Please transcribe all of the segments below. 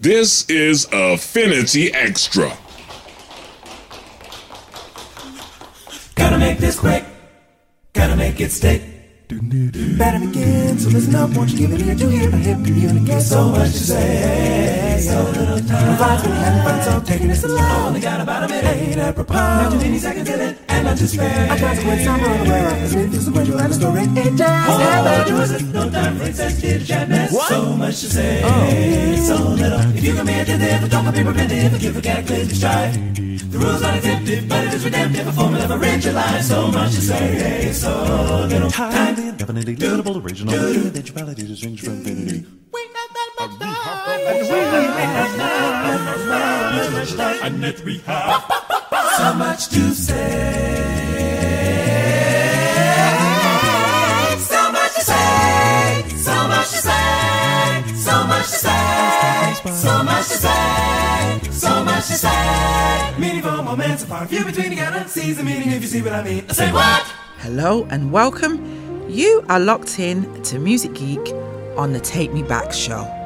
This is Affinity Extra. Gotta make this quick. Gotta make it stick. Better begin, so listen up, won't you give it ear to hear a hip communicate so much to say, so little time. Provides really having fun, so taking this along. Only got about a minute, ain't apropos. Not too many seconds in it, and not too spare. I tried to quit some unaware of this myth, sequential and a story. It just happened. No time for insensitive chatness. So much to say, so little. If you come here to live, don't be preventive. If you forget, clearly strive. The rules are exempted, but it is redemptive. A formula for rich life. So much to say, so little time. Definitely durable, original, individuality to strange from infinity. Much to say. So much to say. So much to say. So much to say. So much to say. So much to say. Meaningful moments apart. Few between together. Seize the meaning if you see what I mean. Say what? Hello and welcome. You are locked in to Music Geek on the Take Me Back show.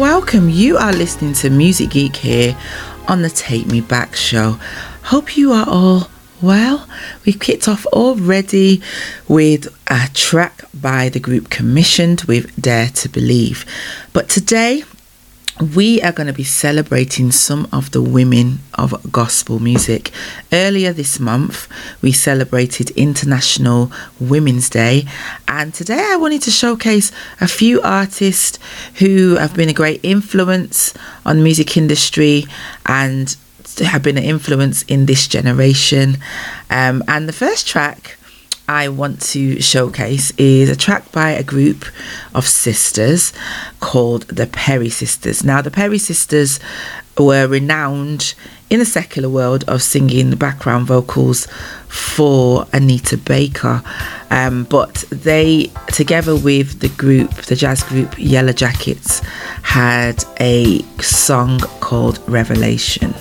Welcome. You are listening to Music Geek here on the Take Me Back show. Hope you are all well. We've kicked off already with a track by the group commissioned with Dare to Believe. But today we are going to be celebrating some of the women of gospel music. Earlier this month, we celebrated International Women's Day, and today I wanted to showcase a few artists who have been a great influence on the music industry and have been an influence in this generation. Um, and the first track I want to showcase is a track by a group of sisters called the Perri Sisters. Now, the Perri Sisters were renowned in the secular world of singing the background vocals for Anita Baker, um, but they, together with the group, the jazz group Yellowjackets, had a song called Revelation.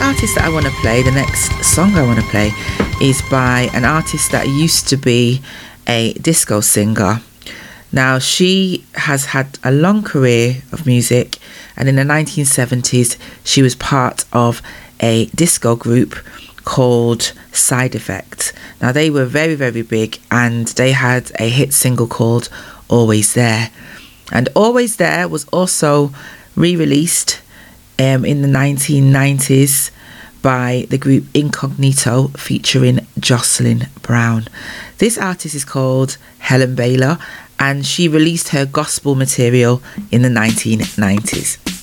Artist that I want to play, the next song I want to play, is by an artist that used to be a disco singer. Now, she has had a long career of music, and in the 1970s, she was part of a disco group called Side Effect. Now, they were very, very big, and they had a hit single called Always There. And Always There was also re released um, in the 1990s by the group Incognito featuring Jocelyn Brown. This artist is called Helen Baylor and she released her gospel material in the 1990s.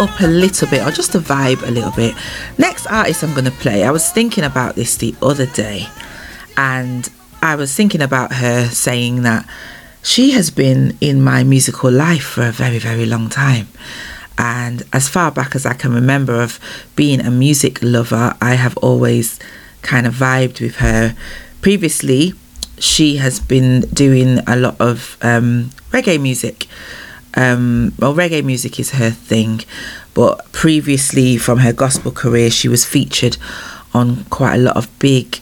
Up a little bit or just to vibe a little bit. Next artist I'm going to play, I was thinking about this the other day and I was thinking about her saying that she has been in my musical life for a very, very long time. And as far back as I can remember of being a music lover, I have always kind of vibed with her. Previously, she has been doing a lot of um, reggae music. Um, well, reggae music is her thing, but previously from her gospel career, she was featured on quite a lot of big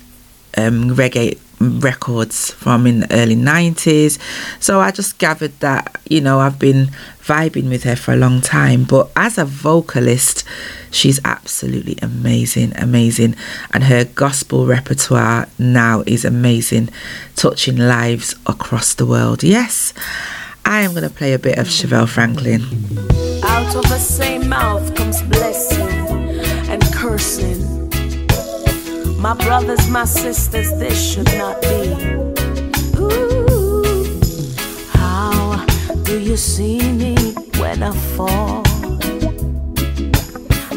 um, reggae records from in the early 90s. So I just gathered that, you know, I've been vibing with her for a long time. But as a vocalist, she's absolutely amazing, amazing. And her gospel repertoire now is amazing, touching lives across the world. Yes, I am going to play a bit of Chevelle Franklin. Out of the same mouth comes blessing and cursing. My brothers, my sisters, this should not be. Ooh, how do you see me when I fall?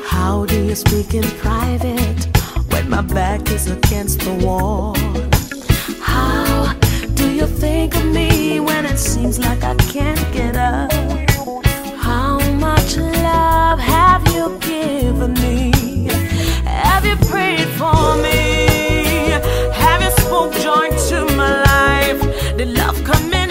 How do you speak in private when my back is against the wall? How think of me when it seems like I can't get up? How much love have you given me? Have you prayed for me? Have you spoke joy to my life? Did love come in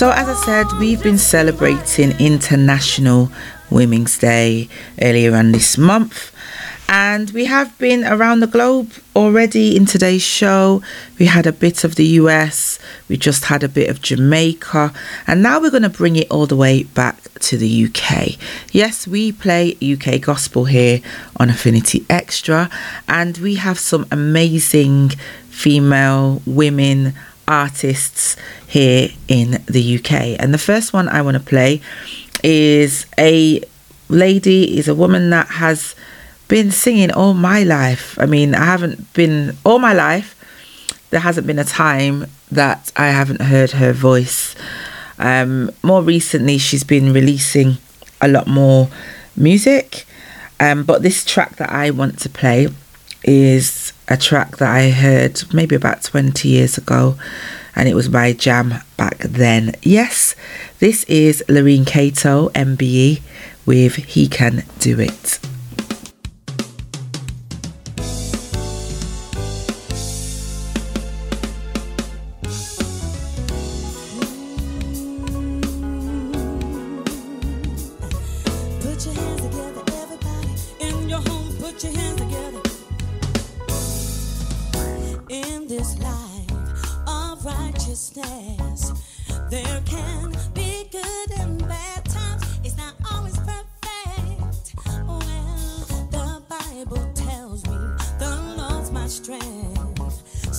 So, as I said, we've been celebrating International Women's Day earlier on this month, and we have been around the globe already in today's show. We had a bit of the US, we just had a bit of Jamaica, and now we're going to bring it all the way back to the UK. Yes, we play UK gospel here on Affinity Extra, and we have some amazing female women artists here in the UK. And the first one I want to play is a lady, is a woman that has been singing all my life. I mean, I haven't been all my life. There hasn't been a time that I haven't heard her voice. Um, more recently, she's been releasing a lot more music. Um, but this track that I want to play is a track that I heard maybe about 20 years ago, and it was by Jam back then. Yes, this is Lurine Cato, MBE, with He Can Do It.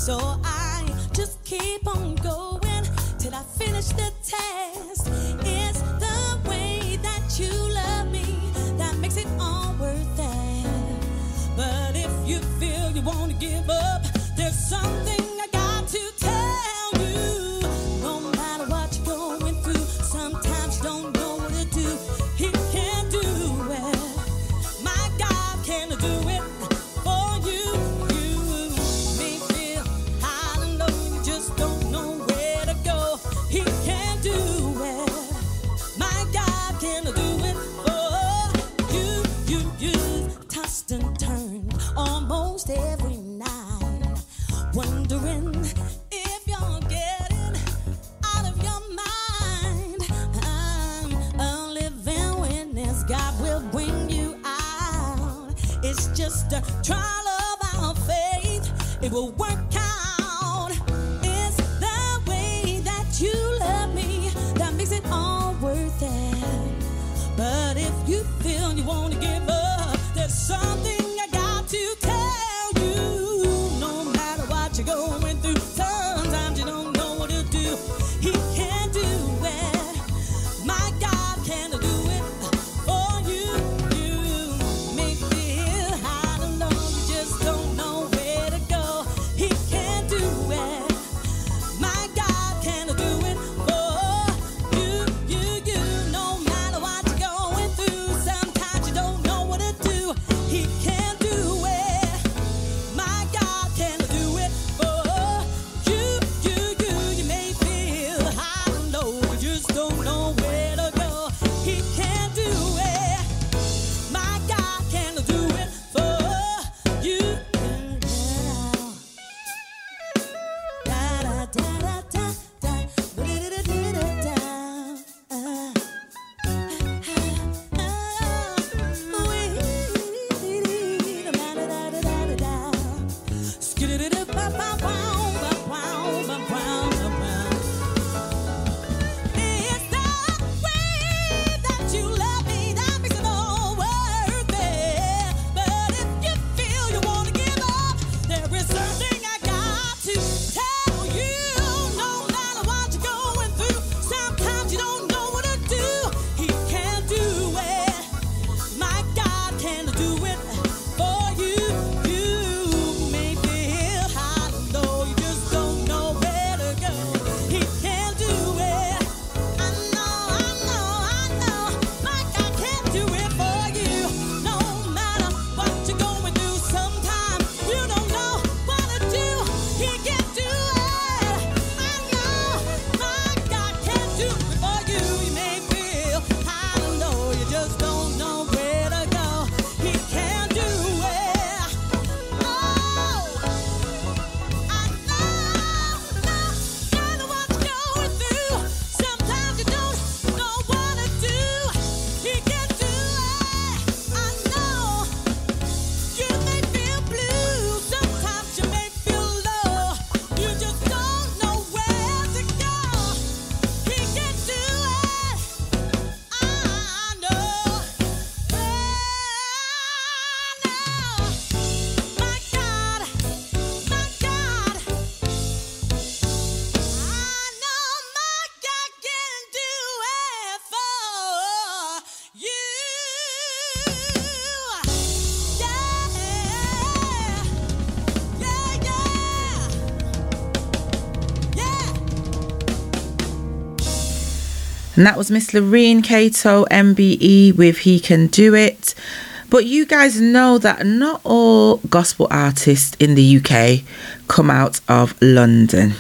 So I just keep on going till I finish the test. And that was Miss Lurine Cato, MBE, with He Can Do It. But you guys know that not all gospel artists in the UK come out of London.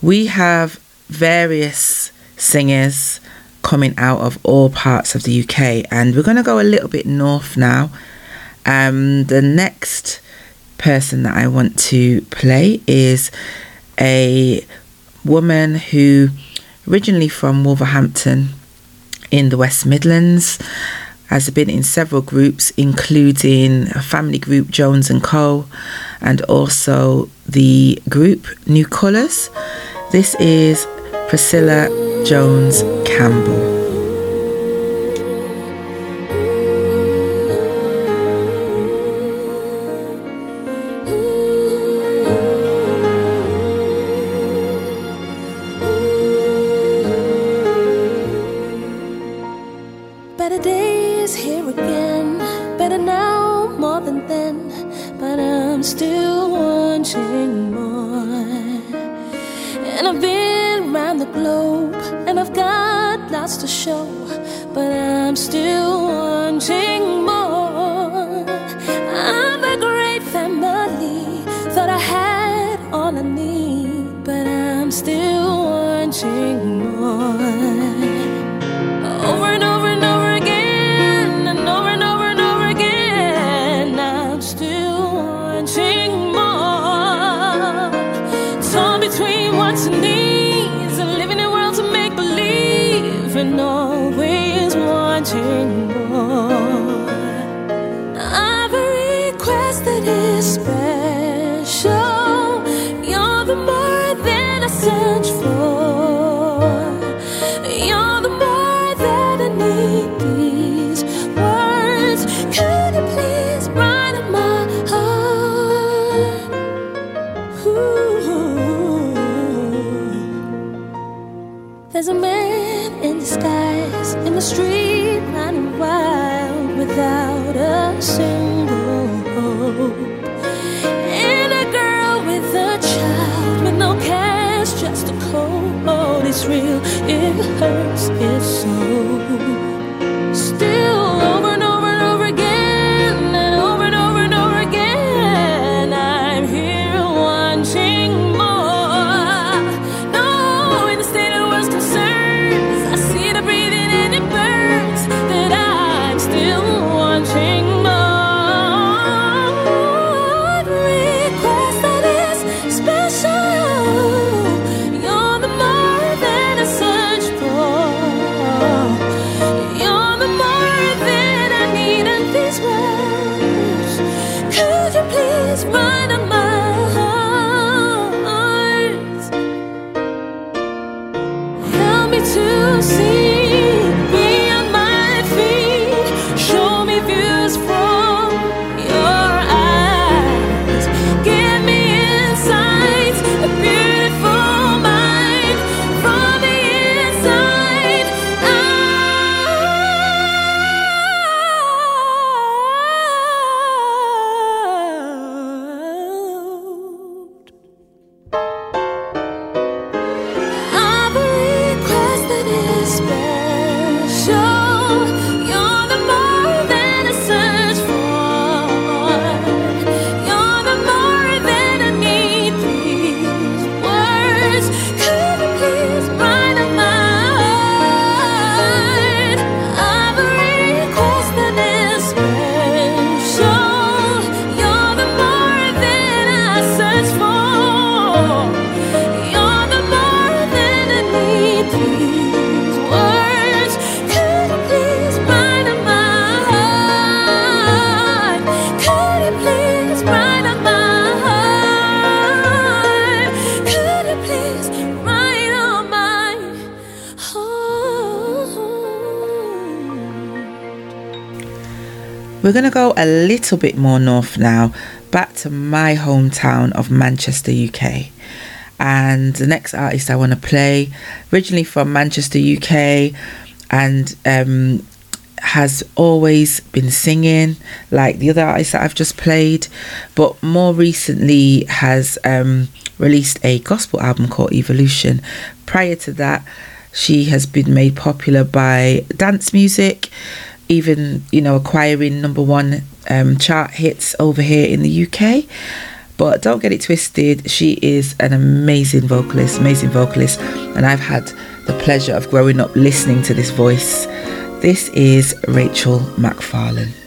We have various singers coming out of all parts of the UK, and we're going to go a little bit north now. Um, the next person that I want to play is a woman who originally from Wolverhampton in the West Midlands has been in several groups including a family group Jones and Co and also the group New Colours. This is Priscilla Jones Campbell wanting go a little bit more north now, back to my hometown of Manchester, UK. And the next artist I want to play, originally from Manchester, UK, and um, has always been singing like the other artists that I've just played, but more recently has um, released a gospel album called Evolution. Prior to that, She has been made popular by dance music, even you know acquiring number one um, chart hits over here in the UK. But don't get it twisted, she is an amazing vocalist, amazing vocalist, and I've had the pleasure of growing up listening to this voice. This is Rachel McFarlane.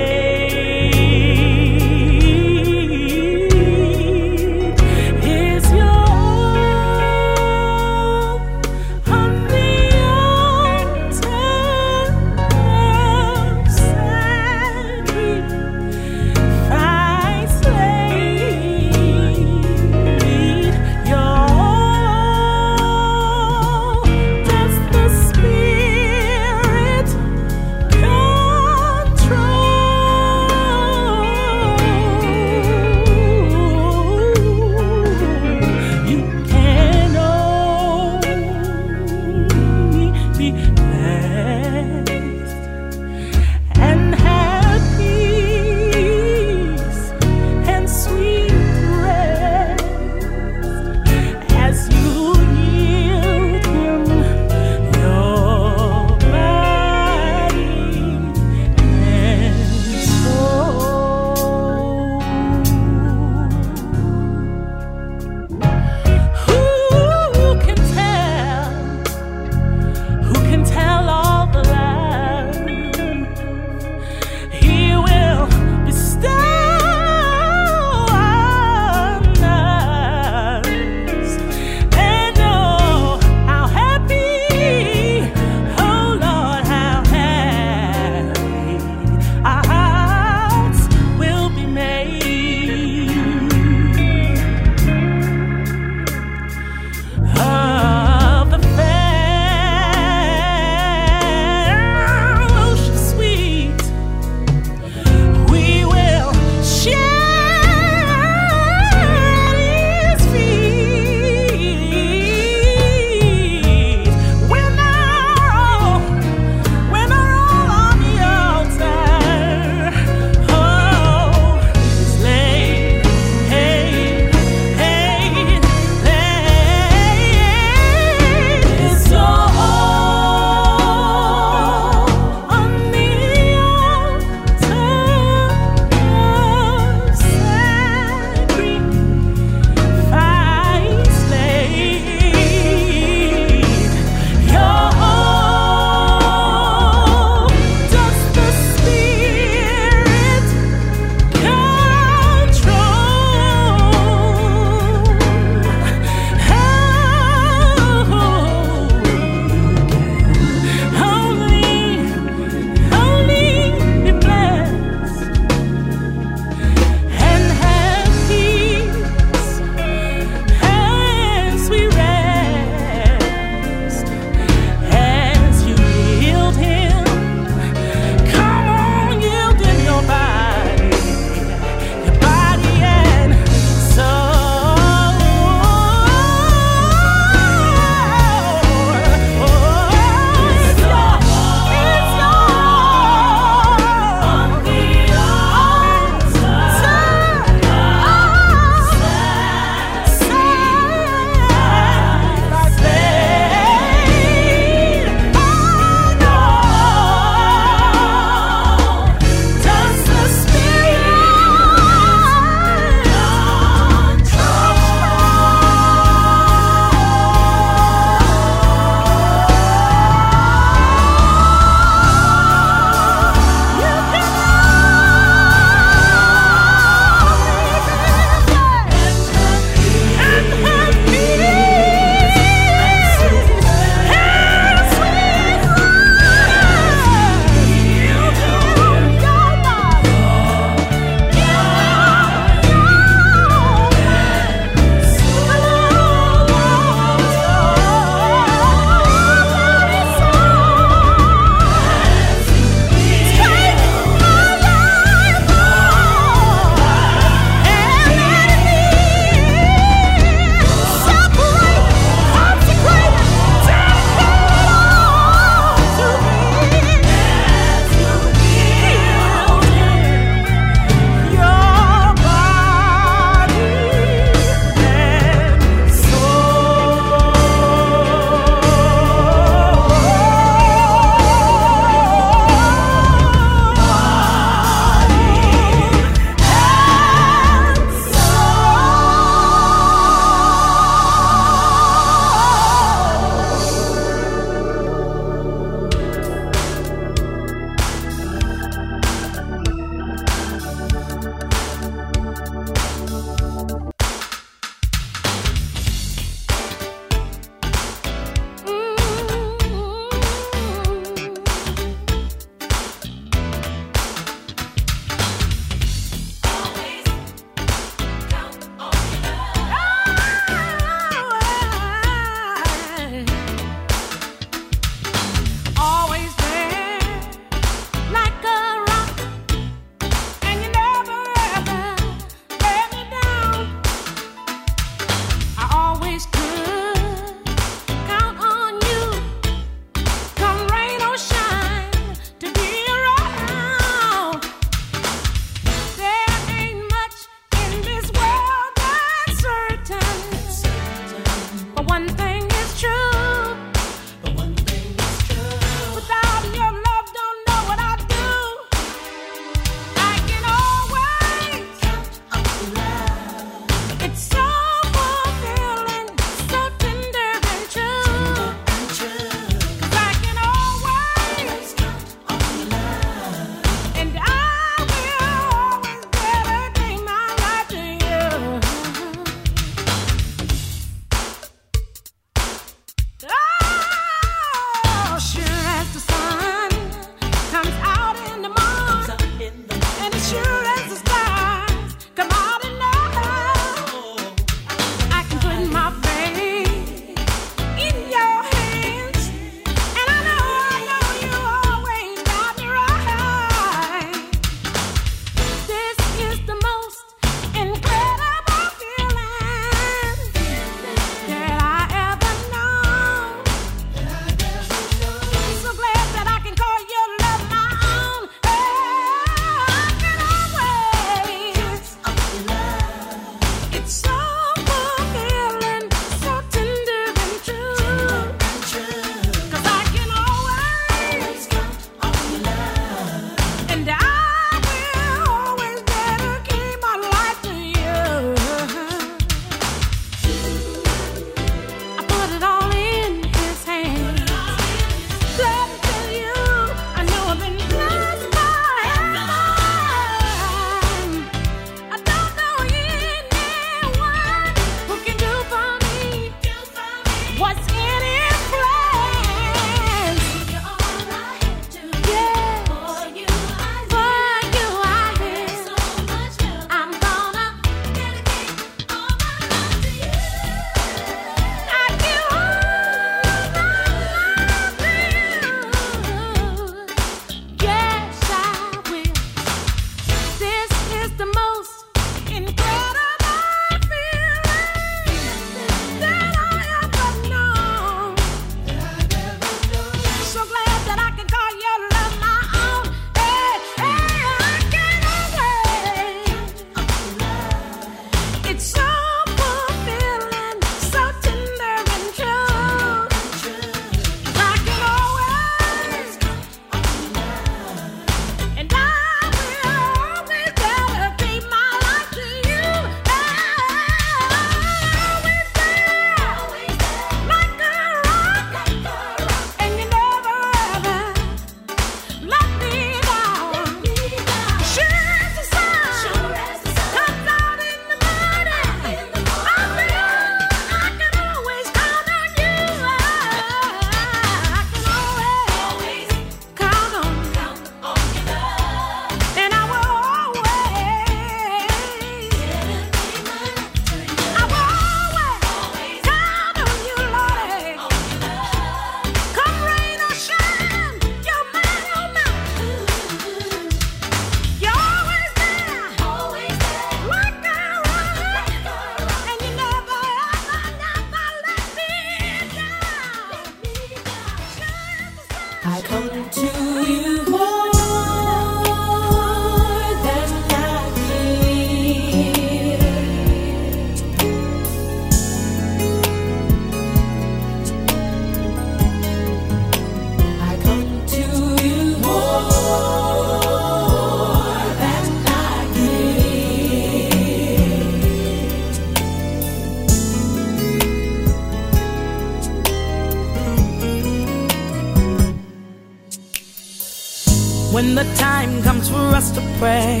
When the time comes for us to pray,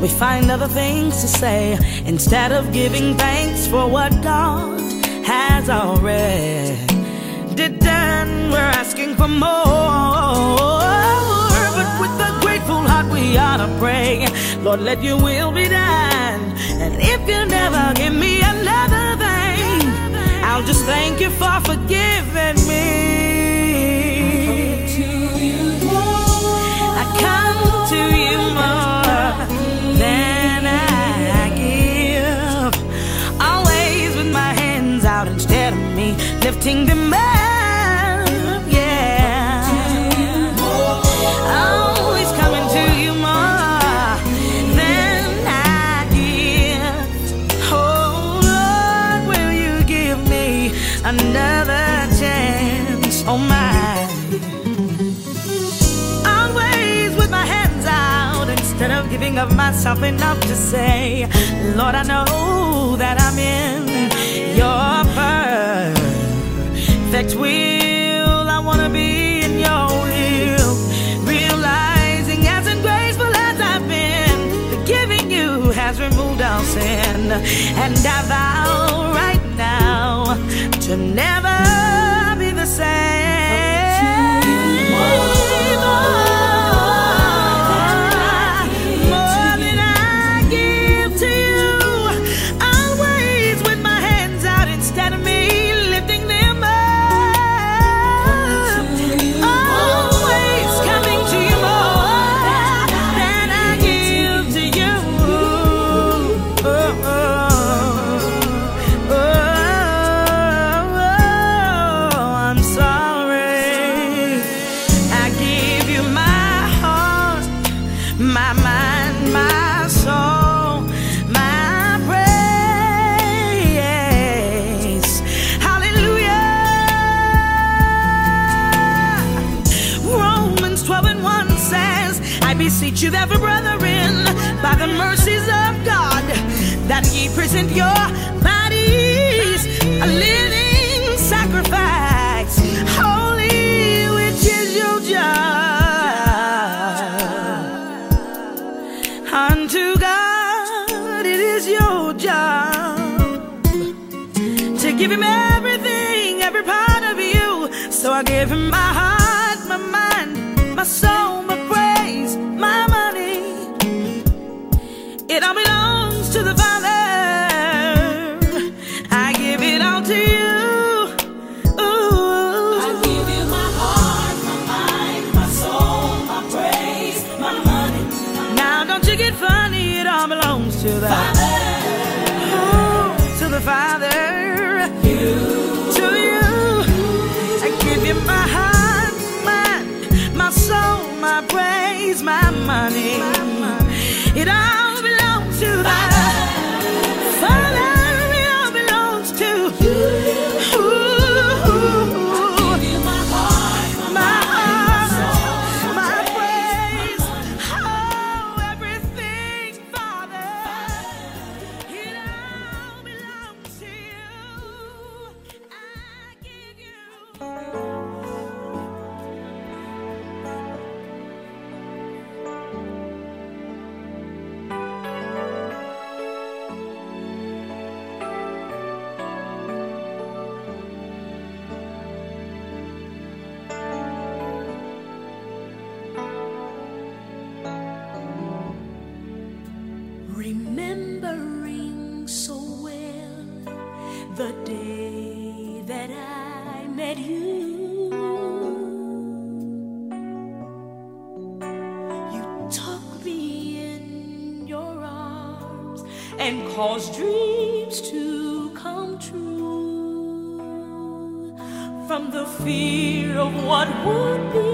we find other things to say instead of giving thanks for what God has already done. We're asking for more, but with a grateful heart, we ought to pray, Lord, let your will be done. And if you never give me another thing, I'll just thank you for forgiving me. Lifting them up. Giving of myself enough to say, Lord, I know that I'm in your perfect will. I want to be in your will, realizing as ungraceful as I've been, forgiving you has removed all sin, and I vow right now to never be the same. The mercies of God, that ye present your bodies a living sacrifice, holy, which is your job. Unto God, it is your job to give him everything, every part of you. So I give him my heart, money. And caused dreams to come true. From the fear of what would be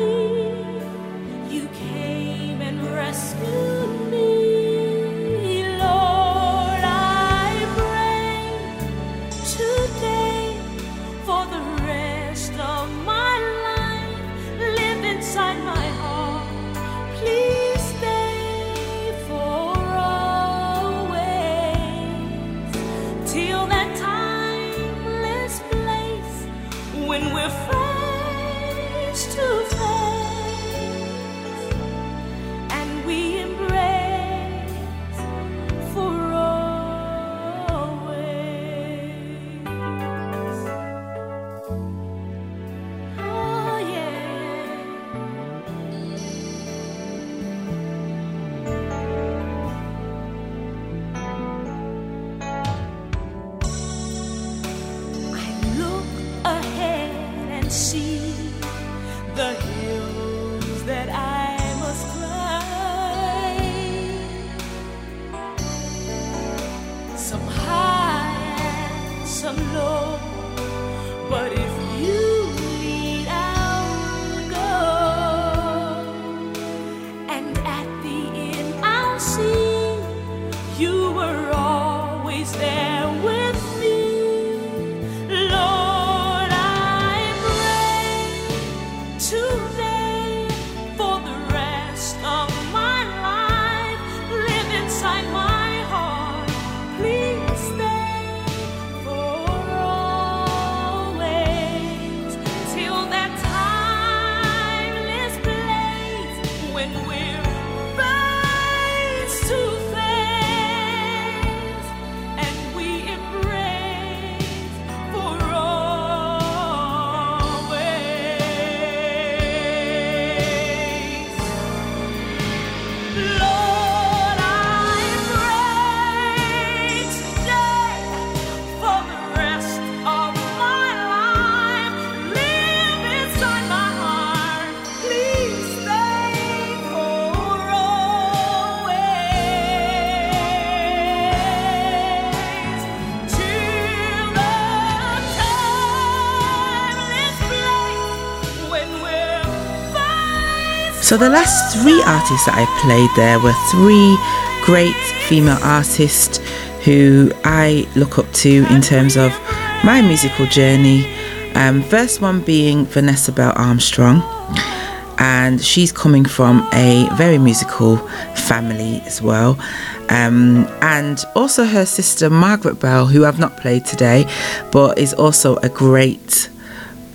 So the last three artists that I played there were three great female artists who I look up to in terms of my musical journey. Um, first one being Vanessa Bell Armstrong, and she's coming from a very musical family as well. Um, and also her sister Margaret Bell, who I've not played today, but is also a great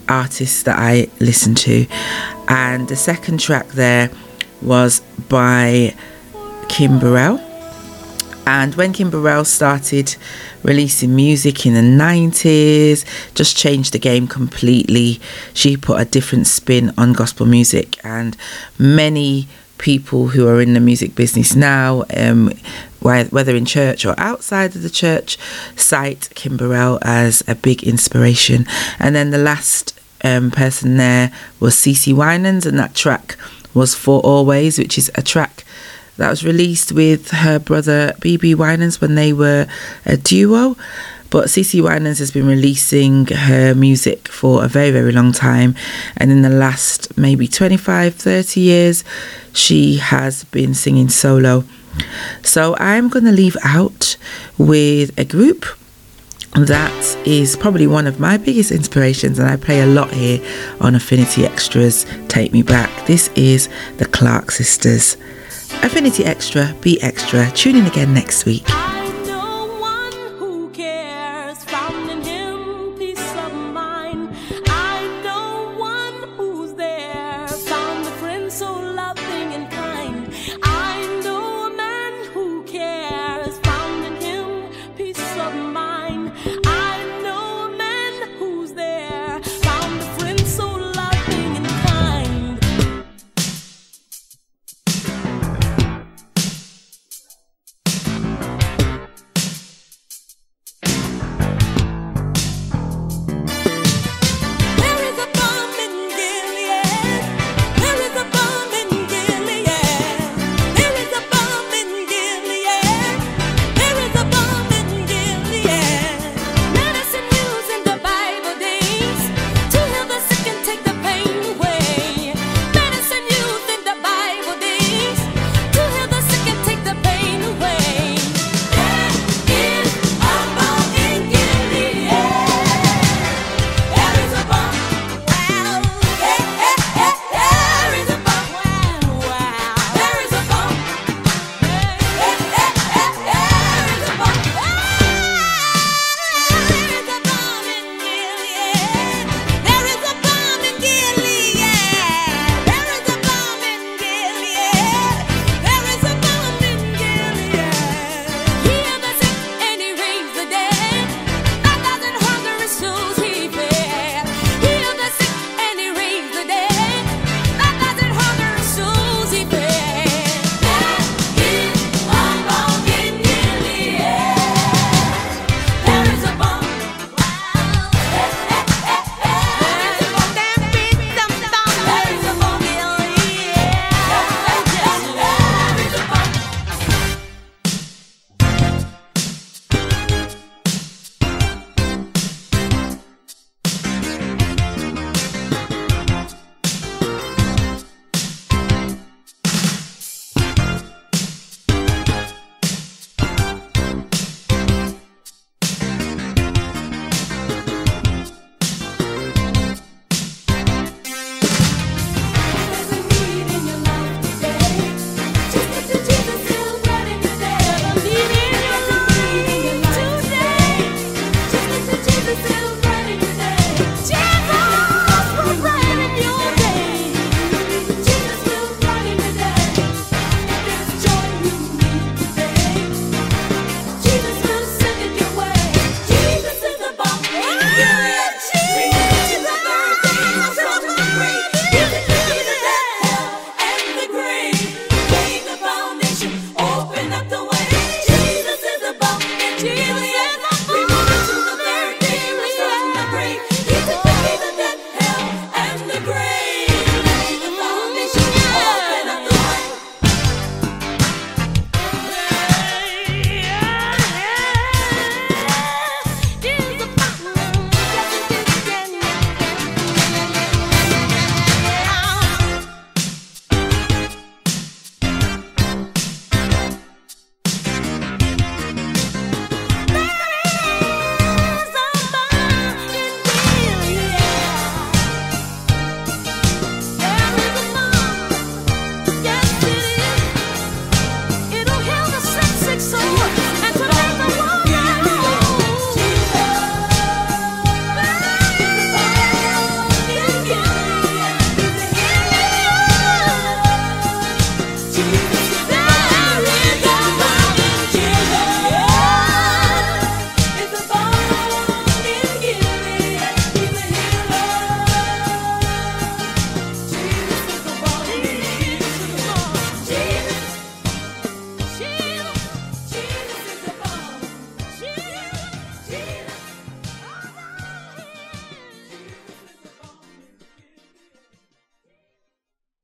artist that I listen to. And the second track there was by Kim Burrell. And when Kim Burrell started releasing music in the 90s, just changed the game completely. She put a different spin on gospel music, and many people who are in the music business now, um, whether in church or outside of the church, cite Kim Burrell as a big inspiration. And then the last um, person there was Cece Winans, and that track was For Always, which is a track that was released with her brother BeBe Winans when they were a duo. But Cece Winans has been releasing her music for a very, very long time. And in the last maybe 25, 30 years, she has been singing solo. So I'm going to leave out with a group that is probably one of my biggest inspirations, and I play a lot here on Affinity Extras Take Me Back. This is the Clark Sisters. Affinity Extra, be extra. Tune in again next week.